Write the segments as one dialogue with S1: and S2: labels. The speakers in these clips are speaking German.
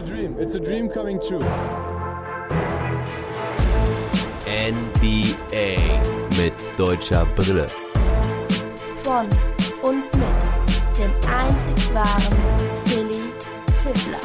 S1: a dream. It's a dream coming true.
S2: NBA mit deutscher Brille.
S3: Von und mit dem einzig wahren Philly Fiddler.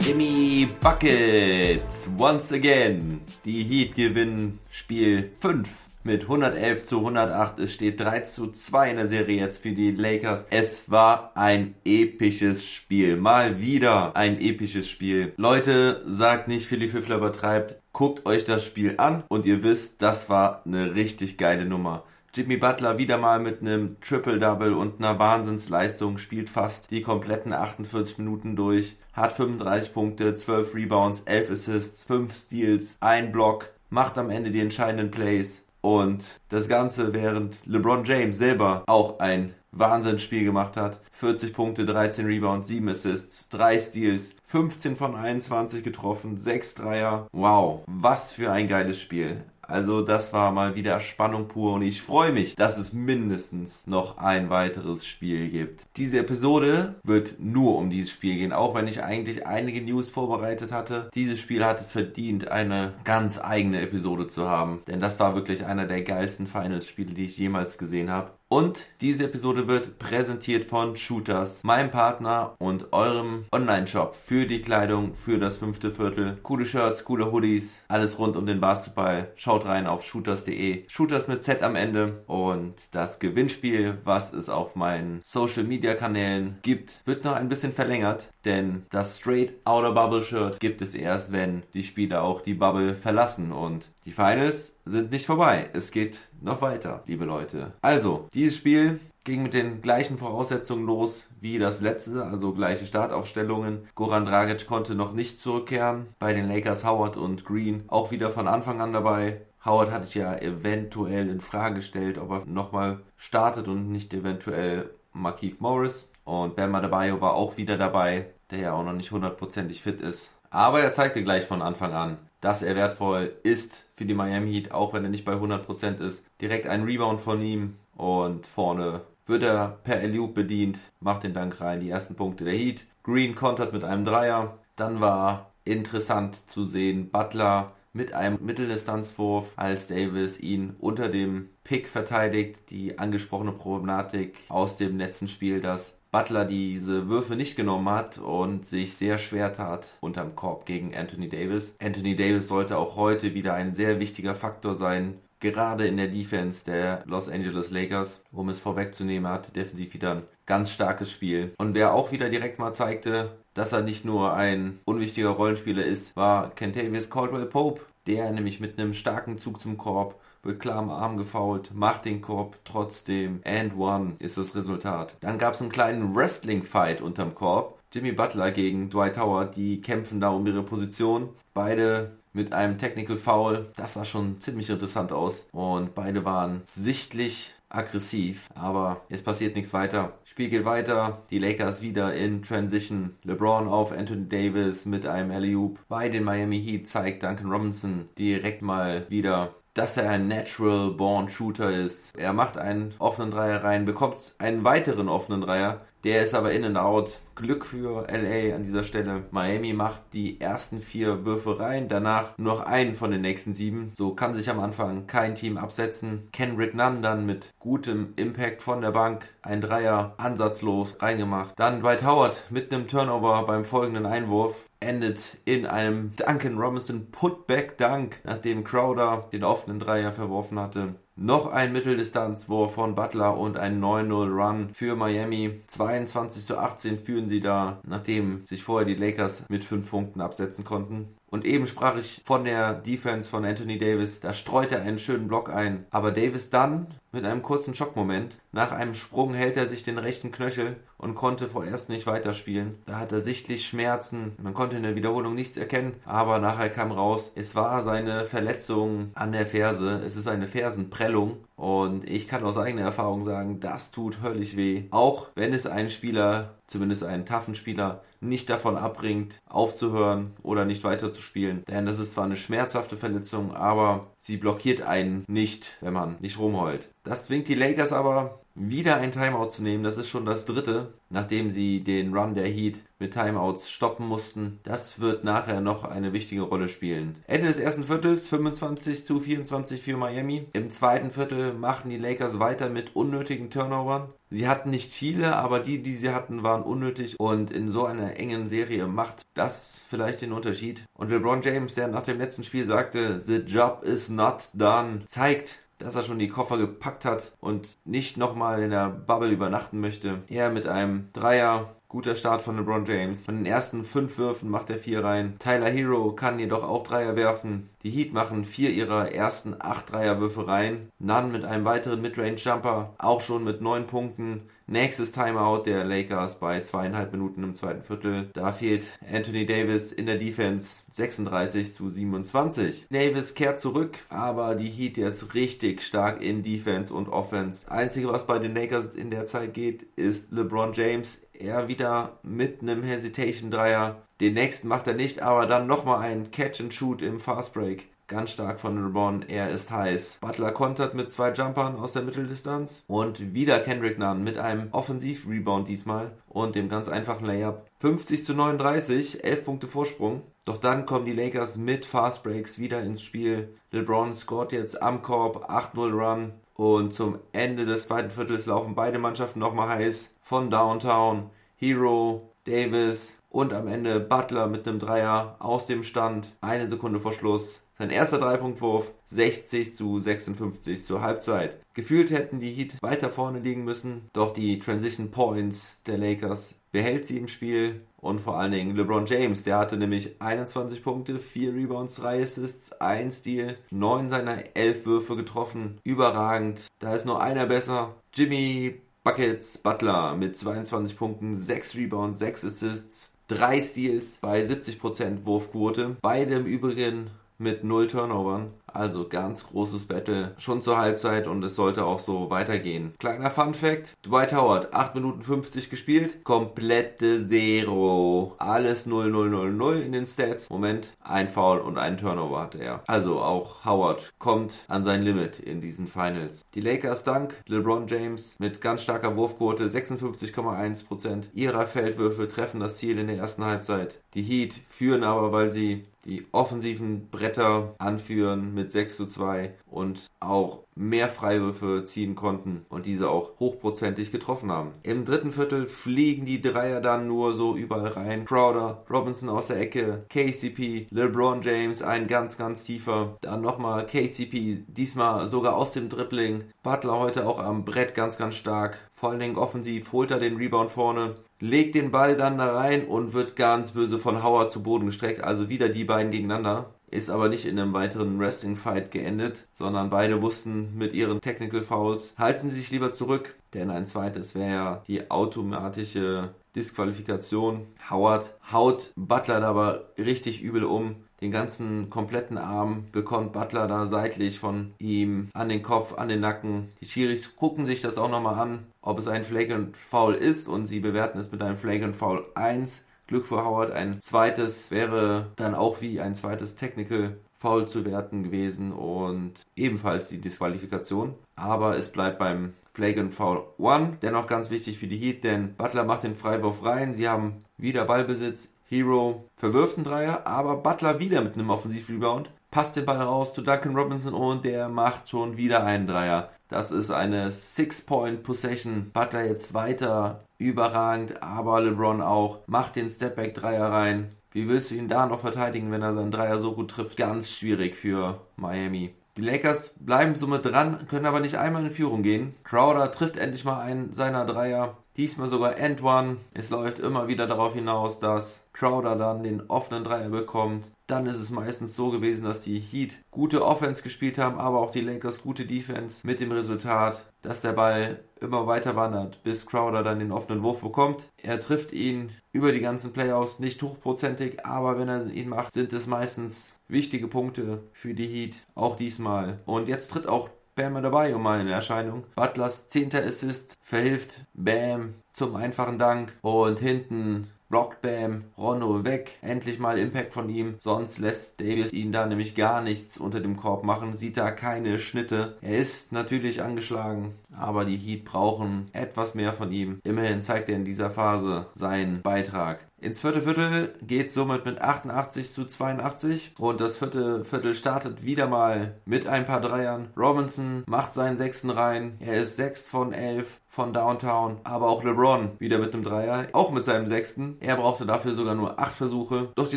S2: Jimmy Buckets, once again. Die Heat gewinnen Spiel 5 mit 111 zu 108. Es steht 3 zu 2 in der Serie jetzt für die Lakers. Es war ein episches Spiel. Mal wieder ein episches Spiel. Leute, sagt nicht, Philly Fiffler übertreibt. Guckt euch das Spiel an und ihr wisst, das war eine richtig geile Nummer. Jimmy Butler wieder mal mit einem Triple-Double und einer Wahnsinnsleistung, spielt fast die kompletten 48 Minuten durch, hat 35 Punkte, 12 Rebounds, 11 Assists, 5 Steals, 1 Block, macht am Ende die entscheidenden Plays. Und das Ganze, während LeBron James selber auch ein Wahnsinnsspiel gemacht hat. 40 Punkte, 13 Rebounds, 7 Assists, 3 Steals, 15 von 21 getroffen, 6 Dreier. Wow, was für ein geiles Spiel. Also das war mal wieder Spannung pur und ich freue mich, dass es mindestens noch ein weiteres Spiel gibt. Diese Episode wird nur um dieses Spiel gehen, auch wenn ich eigentlich einige News vorbereitet hatte. Dieses Spiel hat es verdient, eine ganz eigene Episode zu haben, denn das war wirklich einer der geilsten Finals-Spiele, die ich jemals gesehen habe. Und diese Episode wird präsentiert von Shooters, meinem Partner und eurem Online-Shop für die Kleidung, für das fünfte Viertel. Coole Shirts, coole Hoodies, alles rund um den Basketball. Schaut rein auf shooters.de. Shooters mit Z am Ende. Und das Gewinnspiel, was es auf meinen Social-Media-Kanälen gibt, wird noch ein bisschen verlängert. Denn das Straight Outer Bubble Shirt gibt es erst, wenn die Spieler auch die Bubble verlassen. Und die Finals sind nicht vorbei. Es geht noch weiter, liebe Leute. Also, dieses Spiel ging mit den gleichen Voraussetzungen los wie das letzte, also gleiche Startaufstellungen. Goran Dragic konnte noch nicht zurückkehren. Bei den Lakers Howard und Green auch wieder von Anfang an dabei. Howard hatte ich ja eventuell in Frage gestellt, ob er nochmal startet und nicht eventuell Markeith Morris. Und Bam Adebayo war auch wieder dabei, der ja auch noch nicht hundertprozentig fit ist. Aber er zeigte gleich von Anfang an, dass er wertvoll ist für die Miami Heat, auch wenn er nicht bei 100% ist. Direkt ein Rebound von ihm und vorne wird er per Eliup bedient, macht den Dank rein, die ersten Punkte der Heat. Green kontert mit einem Dreier. Dann war interessant zu sehen, Butler mit einem Mitteldistanzwurf, als Davis ihn unter dem Pick verteidigt. Die angesprochene Problematik aus dem letzten Spiel, dass Butler diese Würfe nicht genommen hat und sich sehr schwer tat unterm Korb gegen Anthony Davis. Anthony Davis sollte auch heute wieder ein sehr wichtiger Faktor sein, gerade in der Defense der Los Angeles Lakers. Um es vorwegzunehmen, hatte defensiv wieder ein ganz starkes Spiel. Und wer auch wieder direkt mal zeigte, dass er nicht nur ein unwichtiger Rollenspieler ist, war Kentavious Caldwell Pope, der nämlich mit einem starken Zug zum Korb wird klar am Arm gefault, macht den Korb trotzdem. And one ist das Resultat. Dann gab es einen kleinen Wrestling-Fight unterm Korb. Jimmy Butler gegen Dwight Howard, die kämpfen da um ihre Position. Beide mit einem Technical Foul. Das sah schon ziemlich interessant aus. Und beide waren sichtlich aggressiv, aber es passiert nichts weiter. Spiel geht weiter, die Lakers wieder in Transition. LeBron auf Anthony Davis mit einem Alley-Oop. Bei den Miami Heat zeigt Duncan Robinson direkt mal wieder dass er ein Natural Born Shooter ist. Er macht einen offenen Dreier rein, bekommt einen weiteren offenen Dreier. Der ist aber in and out. Glück für LA an dieser Stelle. Miami macht die ersten vier Würfe rein, danach noch einen von den nächsten sieben. So kann sich am Anfang kein Team absetzen. Kendrick Nunn dann mit gutem Impact von der Bank. Ein Dreier ansatzlos reingemacht. Dann Dwight Howard mit einem Turnover beim folgenden Einwurf endet in einem Duncan Robinson Putback Dunk, nachdem Crowder den offenen Dreier verworfen hatte. Noch ein Mitteldistanzwurf von Butler und ein 9-0 Run für Miami. 22 zu 18 führen sie da, nachdem sich vorher die Lakers mit 5 Punkten absetzen konnten. Und eben sprach ich von der Defense von Anthony Davis. Da streut er einen schönen Block ein. Aber Davis dann mit einem kurzen Schockmoment. Nach einem Sprung hält er sich den rechten Knöchel und konnte vorerst nicht weiterspielen. Da hat er sichtlich Schmerzen. Man konnte in der Wiederholung nichts erkennen, aber nachher kam raus, es war seine Verletzung an der Ferse. Es ist eine Fersenprellung und ich kann aus eigener Erfahrung sagen, das tut höllisch weh. Auch wenn es einen Spieler, zumindest einen taffen Spieler, nicht davon abbringt, aufzuhören oder nicht weiterzuspielen. Denn das ist zwar eine schmerzhafte Verletzung, aber sie blockiert einen nicht, wenn man nicht rumheult. Das zwingt die Lakers aber wieder ein Timeout zu nehmen. Das ist schon das dritte, nachdem sie den Run der Heat mit Timeouts stoppen mussten. Das wird nachher noch eine wichtige Rolle spielen. Ende des ersten Viertels 25 zu 24 für Miami. Im zweiten Viertel machten die Lakers weiter mit unnötigen Turnovern. Sie hatten nicht viele, aber die, die sie hatten, waren unnötig und in so einer engen Serie macht das vielleicht den Unterschied. Und LeBron James, der nach dem letzten Spiel sagte, The job is not done, zeigt, dass er schon die Koffer gepackt hat und nicht nochmal in der Bubble übernachten möchte. Er mit einem Dreier Guter Start von LeBron James. Von den ersten fünf Würfen macht er vier rein. Tyler Hero kann jedoch auch Dreier werfen. Die Heat machen vier ihrer ersten acht Dreierwürfe rein. Nunn mit einem weiteren Midrange Jumper, auch schon mit neun Punkten. Nächstes Timeout der Lakers bei zweieinhalb Minuten im zweiten Viertel. Da fehlt Anthony Davis in der Defense 36 zu 27. Davis kehrt zurück, aber die Heat jetzt richtig stark in Defense und Offense. Einzige, was bei den Lakers in der Zeit geht, ist LeBron James. Er wieder mit einem Hesitation-Dreier. Den nächsten macht er nicht, aber dann nochmal ein Catch-and-Shoot im Fastbreak. Ganz stark von LeBron, er ist heiß. Butler kontert mit zwei Jumpern aus der Mitteldistanz. Und wieder Kendrick Nunn mit einem Offensiv-Rebound diesmal und dem ganz einfachen Layup. 50 zu 39, 11 Punkte Vorsprung. Doch dann kommen die Lakers mit Fast Breaks wieder ins Spiel. LeBron scoret jetzt am Korb 8-0 Run. Und zum Ende des zweiten Viertels laufen beide Mannschaften nochmal heiß. Von Downtown, Hero, Davis und am Ende Butler mit einem Dreier aus dem Stand. Eine Sekunde vor Schluss. Sein erster Dreipunktwurf 60 zu 56 zur Halbzeit. Gefühlt hätten die Heat weiter vorne liegen müssen, doch die Transition Points der Lakers behält sie im Spiel und vor allen Dingen LeBron James, der hatte nämlich 21 Punkte, 4 Rebounds, 3 Assists, 1 Steal, 9 seiner 11 Würfe getroffen. Überragend. Da ist nur einer besser. Jimmy Buckets Butler mit 22 Punkten, 6 Rebounds, 6 Assists, 3 Steals bei 70% Wurfquote. Beide im Übrigen mit null Turnovern. Also ganz großes Battle schon zur Halbzeit und es sollte auch so weitergehen. Kleiner Fun Fact: Dwight Howard, 8 Minuten 50 gespielt, komplette Zero. Alles 0, 0, 0, 0 in den Stats. Moment, ein Foul und einen Turnover hatte er. Also auch Howard kommt an sein Limit in diesen Finals. Die Lakers dank LeBron James mit ganz starker Wurfquote 56,1% ihrer Feldwürfe treffen das Ziel in der ersten Halbzeit. Die Heat führen aber, weil sie die offensiven Bretter anführen mit 6 zu 2 und auch mehr Freiwürfe ziehen konnten und diese auch hochprozentig getroffen haben. Im dritten Viertel fliegen die Dreier dann nur so überall rein. Crowder, Robinson aus der Ecke, KCP, LeBron James, ein ganz, ganz tiefer. Dann nochmal KCP, diesmal sogar aus dem Dribbling. Butler heute auch am Brett ganz, ganz stark. Vor allen Dingen offensiv holt er den Rebound vorne legt den Ball dann da rein und wird ganz böse von Howard zu Boden gestreckt. Also wieder die beiden gegeneinander. Ist aber nicht in einem weiteren Wrestling-Fight geendet, sondern beide wussten mit ihren Technical Fouls, halten sie sich lieber zurück, denn ein zweites wäre ja die automatische Disqualifikation. Howard haut Butler dabei richtig übel um, den ganzen kompletten Arm bekommt Butler da seitlich von ihm an den Kopf, an den Nacken. Die Schiris gucken sich das auch nochmal an, ob es ein Flagrant Foul ist und sie bewerten es mit einem Flagrant Foul 1. Glück für Howard. Ein zweites wäre dann auch wie ein zweites Technical Foul zu werten gewesen und ebenfalls die Disqualifikation. Aber es bleibt beim Flagrant Foul 1. Dennoch ganz wichtig für die Heat, denn Butler macht den Freiwurf rein. Sie haben wieder Ballbesitz Hero verwirft einen Dreier, aber Butler wieder mit einem Offensivrebound, passt den Ball raus zu Duncan Robinson und der macht schon wieder einen Dreier. Das ist eine Six-Point-Possession. Butler jetzt weiter überragend, aber LeBron auch. Macht den Stepback-Dreier rein. Wie willst du ihn da noch verteidigen, wenn er seinen Dreier so gut trifft? Ganz schwierig für Miami. Die Lakers bleiben somit dran, können aber nicht einmal in Führung gehen. Crowder trifft endlich mal einen seiner Dreier. Diesmal sogar End One. Es läuft immer wieder darauf hinaus, dass Crowder dann den offenen Dreier bekommt. Dann ist es meistens so gewesen, dass die Heat gute Offense gespielt haben, aber auch die Lakers gute Defense mit dem Resultat, dass der Ball immer weiter wandert, bis Crowder dann den offenen Wurf bekommt. Er trifft ihn über die ganzen Playoffs nicht hochprozentig, aber wenn er ihn macht, sind es meistens wichtige Punkte für die Heat, auch diesmal. Und jetzt tritt auch Bam dabei um mal in Erscheinung. Butlers 10. Assist verhilft Bam zum einfachen Dank und hinten blockt Bam Rondo weg. Endlich mal Impact von ihm. Sonst lässt Davis ihn da nämlich gar nichts unter dem Korb machen. Sieht da keine Schnitte. Er ist natürlich angeschlagen, aber die Heat brauchen etwas mehr von ihm. Immerhin zeigt er in dieser Phase seinen Beitrag. Ins vierte Viertel geht somit mit 88 zu 82 und das vierte Viertel startet wieder mal mit ein paar Dreiern. Robinson macht seinen sechsten rein. Er ist 6 von 11 von Downtown, aber auch LeBron wieder mit einem Dreier, auch mit seinem sechsten. Er brauchte dafür sogar nur acht Versuche. Doch die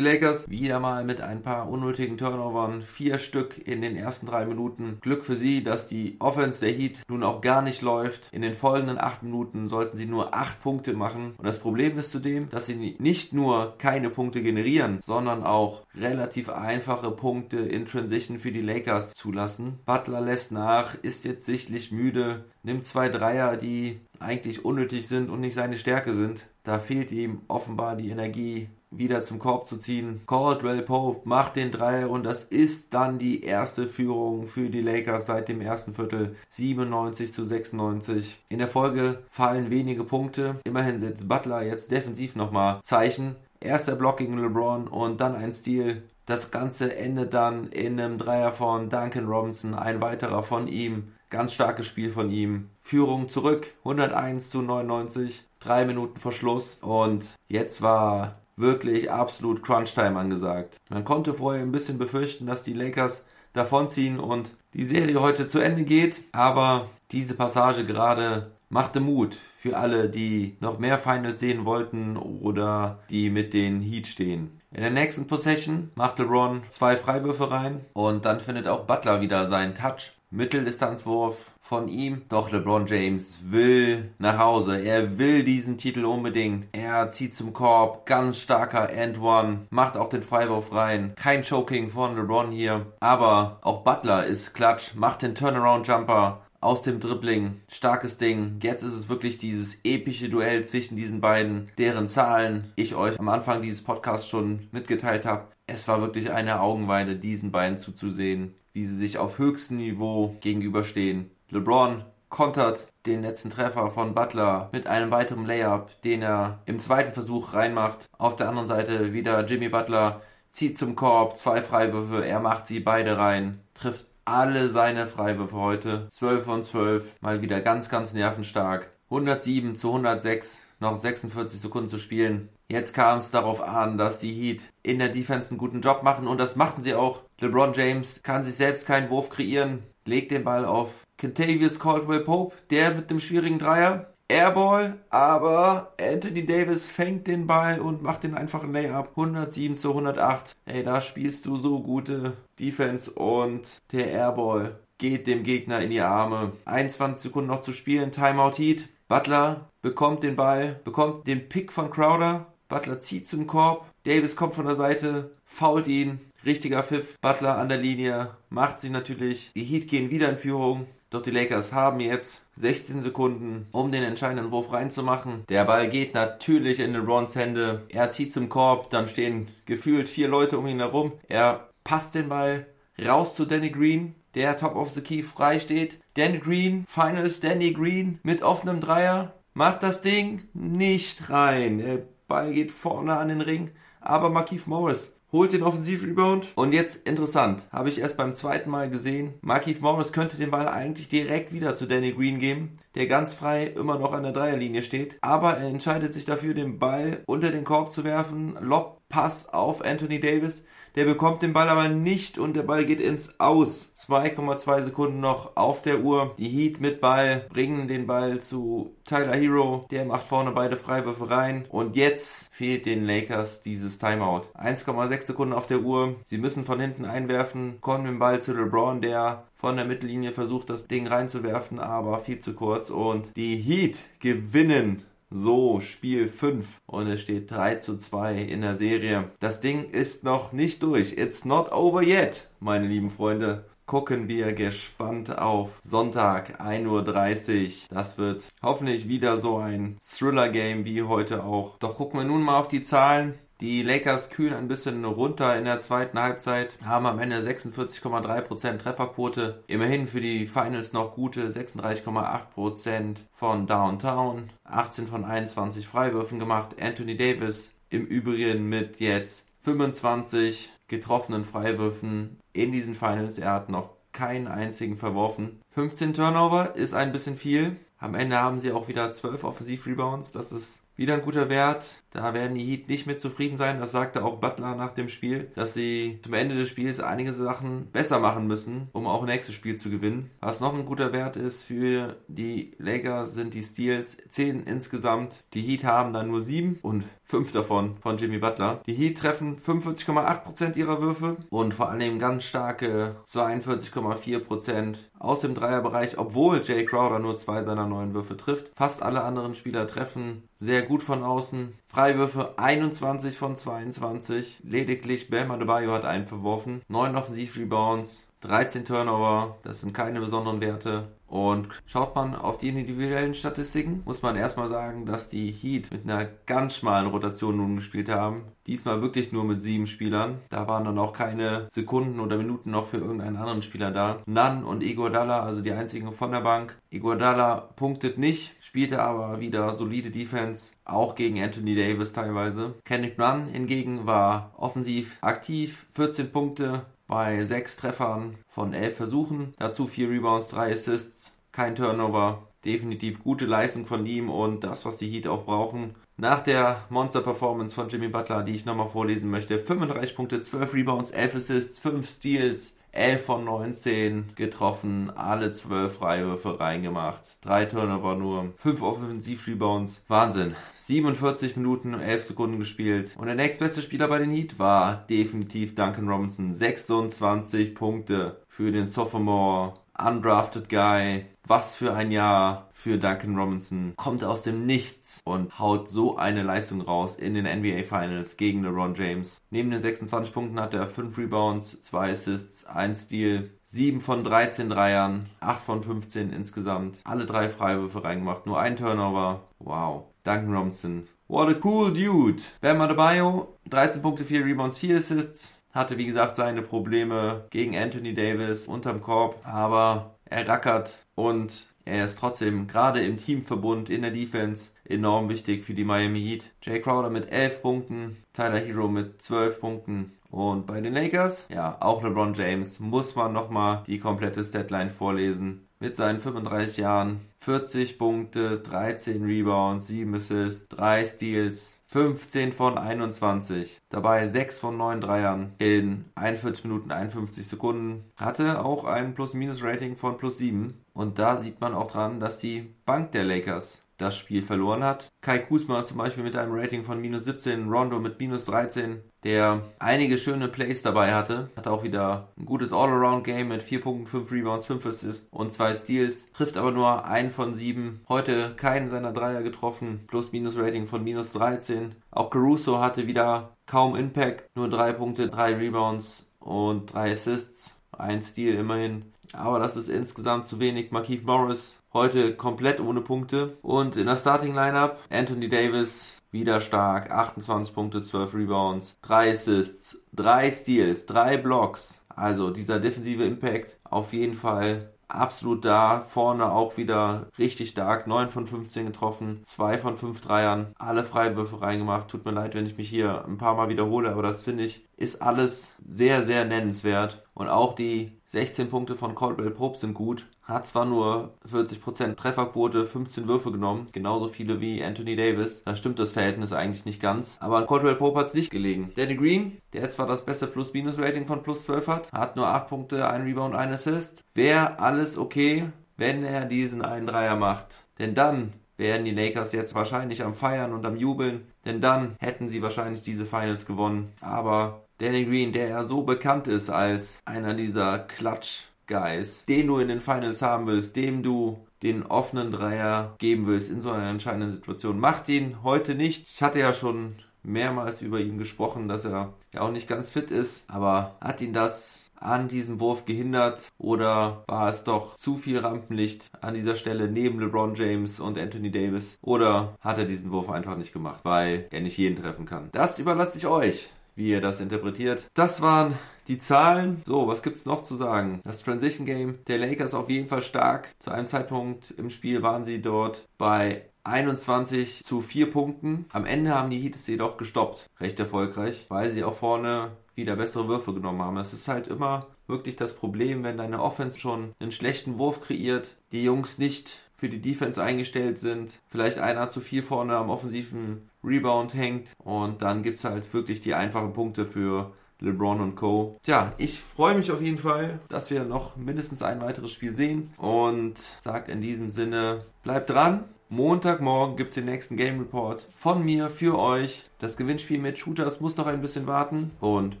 S2: Lakers wieder mal mit ein paar unnötigen Turnovern, vier Stück in den ersten drei Minuten. Glück für sie, dass die Offense der Heat nun auch gar nicht läuft. In den folgenden acht Minuten sollten sie nur acht Punkte machen. Und das Problem ist zudem, dass sie nicht nur keine Punkte generieren, sondern auch relativ einfache Punkte in Transition für die Lakers zulassen. Butler lässt nach, ist jetzt sichtlich müde, nimmt zwei Dreier, die eigentlich unnötig sind und nicht seine Stärke sind. Da fehlt ihm offenbar die Energie, wieder zum Korb zu ziehen. Caldwell Pope macht den Dreier und das ist dann die erste Führung für die Lakers seit dem ersten Viertel. 97 zu 96. In der Folge fallen wenige Punkte. Immerhin setzt Butler jetzt defensiv nochmal Zeichen. Erster Block gegen LeBron und dann ein Stil. Das Ganze endet dann in einem Dreier von Duncan Robinson, ein weiterer von ihm. Ganz starkes Spiel von ihm. Führung zurück, 101 zu 99, drei Minuten Verschluss und jetzt war wirklich absolut Crunch-Time angesagt. Man konnte vorher ein bisschen befürchten, dass die Lakers davonziehen und die Serie heute zu Ende geht, aber diese Passage gerade machte Mut für alle, die noch mehr Finals sehen wollten oder die mit den Heat stehen. In der nächsten Possession macht LeBron zwei Freiwürfe rein und dann findet auch Butler wieder seinen Touch. Mitteldistanzwurf von ihm. Doch LeBron James will nach Hause. Er will diesen Titel unbedingt. Er zieht zum Korb. Ganz starker End One. Macht auch den Freiwurf rein. Kein Choking von LeBron hier. Aber auch Butler ist klatsch. Macht den Turnaround Jumper aus dem Dribbling. Starkes Ding. Jetzt ist es wirklich dieses epische Duell zwischen diesen beiden, deren Zahlen ich euch am Anfang dieses Podcasts schon mitgeteilt habe. Es war wirklich eine Augenweide, diesen beiden zuzusehen wie sie sich auf höchstem Niveau gegenüberstehen. LeBron kontert den letzten Treffer von Butler mit einem weiteren Layup, den er im zweiten Versuch reinmacht. Auf der anderen Seite wieder Jimmy Butler zieht zum Korb, zwei Freiwürfe, er macht sie beide rein, trifft alle seine Freiwürfe heute. 12 von 12, mal wieder ganz, ganz nervenstark. 107 zu 106, noch 46 Sekunden zu spielen. Jetzt kam es darauf an, dass die Heat in der Defense einen guten Job machen und das machten sie auch. LeBron James kann sich selbst keinen Wurf kreieren, legt den Ball auf Kentavious Caldwell Pope, der mit dem schwierigen Dreier. Airball, aber Anthony Davis fängt den Ball und macht den einfachen Layup. 107 zu 108. Ey, da spielst du so gute Defense und der Airball geht dem Gegner in die Arme. 21 Sekunden noch zu spielen. Timeout Heat. Butler bekommt den Ball, bekommt den Pick von Crowder, Butler zieht zum Korb. Davis kommt von der Seite, fault ihn. Richtiger Pfiff. Butler an der Linie. Macht sie natürlich. Die Heat gehen wieder in Führung. Doch die Lakers haben jetzt 16 Sekunden, um den entscheidenden Wurf reinzumachen. Der Ball geht natürlich in LeBrons Hände. Er zieht zum Korb, dann stehen gefühlt vier Leute um ihn herum. Er passt den Ball raus zu Danny Green, der top of the key frei steht. Danny Green, Finals Danny Green mit offenem Dreier, macht das Ding nicht rein. Der Ball geht vorne an den Ring, aber Markif Morris holt den Offensivrebound. Und jetzt interessant, habe ich erst beim zweiten Mal gesehen, Markif Morris könnte den Ball eigentlich direkt wieder zu Danny Green geben, der ganz frei immer noch an der Dreierlinie steht. Aber er entscheidet sich dafür, den Ball unter den Korb zu werfen. Lobpass auf Anthony Davis. Der bekommt den Ball aber nicht und der Ball geht ins Aus. 2,2 Sekunden noch auf der Uhr. Die Heat mit Ball bringen den Ball zu Tyler Hero. Der macht vorne beide Freiwürfe rein. Und jetzt fehlt den Lakers dieses Timeout. 1,6 Sekunden auf der Uhr. Sie müssen von hinten einwerfen. Kommen den Ball zu LeBron, der von der Mittellinie versucht, das Ding reinzuwerfen, aber viel zu kurz. Und die Heat gewinnen so, Spiel 5 und es steht 3 zu 2 in der Serie. Das Ding ist noch nicht durch. It's not over yet, meine lieben Freunde. Gucken wir gespannt auf Sonntag 1.30 Uhr. Das wird hoffentlich wieder so ein Thriller-Game wie heute auch. Doch gucken wir nun mal auf die Zahlen. Die Lakers kühlen ein bisschen runter in der zweiten Halbzeit, haben am Ende 46,3% Trefferquote. Immerhin für die Finals noch gute 36,8% von Downtown. 18 von 21 Freiwürfen gemacht. Anthony Davis im Übrigen mit jetzt 25 getroffenen Freiwürfen in diesen Finals. Er hat noch keinen einzigen verworfen. 15 Turnover ist ein bisschen viel. Am Ende haben sie auch wieder 12 Offensiv-Rebounds. Das ist wieder ein guter Wert. Da werden die Heat nicht mit zufrieden sein. Das sagte auch Butler nach dem Spiel, dass sie zum Ende des Spiels einige Sachen besser machen müssen, um auch nächstes Spiel zu gewinnen. Was noch ein guter Wert ist für die Lakers sind die Steals. 10 insgesamt. Die Heat haben dann nur 7 und 5 davon von Jimmy Butler. Die Heat treffen 45,8% ihrer Würfe und vor allem ganz starke 42,4% aus dem Dreierbereich, obwohl Jay Crowder nur zwei seiner neuen Würfe trifft. Fast alle anderen Spieler treffen sehr gut von außen. Freiwürfe 21 von 22. Lediglich Bam Adebayo hat einen verworfen. 9 Offensiv-Rebounds, 13 Turnover. Das sind keine besonderen Werte. Und schaut man auf die individuellen Statistiken, muss man erstmal sagen, dass die Heat mit einer ganz schmalen Rotation nun gespielt haben. Diesmal wirklich nur mit sieben Spielern. Da waren dann auch keine Sekunden oder Minuten noch für irgendeinen anderen Spieler da. Nunn und Iguodala, also die einzigen von der Bank. Iguodala punktet nicht, spielte aber wieder solide Defense, auch gegen Anthony Davis teilweise. Kenneth Nunn hingegen war offensiv aktiv, 14 Punkte, bei sechs Treffern von elf Versuchen. Dazu vier Rebounds, drei Assists, kein Turnover. Definitiv gute Leistung von ihm und das, was die Heat auch brauchen. Nach der Monster-Performance von Jimmy Butler, die ich nochmal vorlesen möchte, 35 Punkte, 12 Rebounds, 11 Assists, 5 Steals, 11 von 19 getroffen, alle 12 Freiwürfe reingemacht, 3 Turnover nur, 5 Offensiv-Rebounds. Wahnsinn. 47 Minuten und 11 Sekunden gespielt. Und der nächstbeste Spieler bei den Heat war definitiv Duncan Robinson. 26 Punkte für den Sophomore. Undrafted Guy. Was für ein Jahr für Duncan Robinson. Kommt aus dem Nichts und haut so eine Leistung raus in den NBA Finals gegen LeBron James. Neben den 26 Punkten hat er 5 Rebounds, 2 Assists, 1 Steal, 7 von 13 Dreiern, 8 von 15 insgesamt. Alle drei Freiwürfe reingemacht, nur ein Turnover. Wow. Duncan Robinson. What a cool dude. Bam Adebayo, 13 Punkte, 4 Rebounds, 4 Assists. Hatte wie gesagt seine Probleme gegen Anthony Davis unterm Korb, aber er rackert und er ist trotzdem gerade im Teamverbund in der Defense enorm wichtig für die Miami Heat. Jay Crowder mit 11 Punkten, Tyler Hero mit 12 Punkten. Und bei den Lakers, ja, auch LeBron James muss man nochmal die komplette Statline vorlesen mit seinen 35 Jahren 40 Punkte, 13 Rebounds, 7 Assists, 3 Steals, 15 von 21. Dabei 6 von 9 Dreiern in 41 Minuten 51 Sekunden. Hatte auch ein Plus-Minus-Rating von plus 7. Und da sieht man auch dran, dass die Bank der Lakers das Spiel verloren hat. Kai Kusma zum Beispiel mit einem Rating von minus 17, Rondo mit minus 13, der einige schöne Plays dabei hatte. Hatte auch wieder ein gutes All-Around-Game mit 4 Punkten, 5 Rebounds, 5 Assists und 2 Steals. Trifft aber nur einen von 7. Heute keinen seiner Dreier getroffen. Plus-Minus-Rating von minus 13. Auch Caruso hatte wieder kaum Impact. Nur 3 Punkte, 3 Rebounds und 3 Assists. Ein Steal immerhin. Aber das ist insgesamt zu wenig. Markeith Morris Heute komplett ohne Punkte. Und in der Starting Lineup Anthony Davis wieder stark. 28 Punkte, 12 Rebounds, 3 Assists, 3 Steals, 3 Blocks. Also dieser defensive Impact auf jeden Fall absolut da. Vorne auch wieder richtig stark. 9 von 15 getroffen, 2 von 5 Dreiern, alle Freiwürfe reingemacht. Tut mir leid, wenn ich mich hier ein paar Mal wiederhole, aber das finde ich ist alles sehr, sehr nennenswert. Und auch die 16 Punkte von Caldwell Pope sind gut. Hat zwar nur 40% Trefferquote, 15 Würfe genommen, genauso viele wie Anthony Davis. Da stimmt das Verhältnis eigentlich nicht ganz. Aber an Caldwell Pope hat es nicht gelegen. Danny Green, der zwar das beste Plus-Minus-Rating von plus 12 hat, hat nur 8 Punkte, 1 Rebound, 1 Assist. Wäre alles okay, wenn er diesen einen Dreier macht. Denn dann wären die Lakers jetzt wahrscheinlich am Feiern und am Jubeln, denn dann hätten sie wahrscheinlich diese Finals gewonnen. Aber Danny Green, der ja so bekannt ist als einer dieser Klatsch-Guys, den du in den Finals haben willst, dem du den offenen Dreier geben willst in so einer entscheidenden Situation. Macht ihn heute nicht. Ich hatte ja schon mehrmals über ihn gesprochen, dass er ja auch nicht ganz fit ist, aber hat ihn das an diesem Wurf gehindert oder war es doch zu viel Rampenlicht an dieser Stelle neben LeBron James und Anthony Davis oder hat er diesen Wurf einfach nicht gemacht, weil er nicht jeden treffen kann? Das überlasse ich euch. Wie ihr das interpretiert. Das waren die Zahlen. So, was gibt's noch zu sagen? Das Transition Game der Lakers auf jeden Fall stark. Zu einem Zeitpunkt im Spiel waren sie dort bei 21 zu 4 Punkten. Am Ende haben die Heat es jedoch gestoppt. Recht erfolgreich, weil sie auch vorne wieder bessere Würfe genommen haben. Es ist halt immer wirklich das Problem, wenn deine Offense schon einen schlechten Wurf kreiert, die Jungs nicht für die Defense eingestellt sind, vielleicht einer zu viel vorne am offensiven Rebound hängt und dann gibt es halt wirklich die einfachen Punkte für LeBron und Co. Tja, ich freue mich auf jeden Fall, dass wir noch mindestens ein weiteres Spiel sehen und sag in diesem Sinne, bleibt dran. Montagmorgen gibt es den nächsten Game Report von mir für euch. Das Gewinnspiel mit Shooters muss noch ein bisschen warten. Und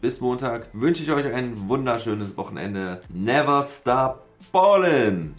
S2: bis Montag wünsche ich euch ein wunderschönes Wochenende. Never stop ballin'!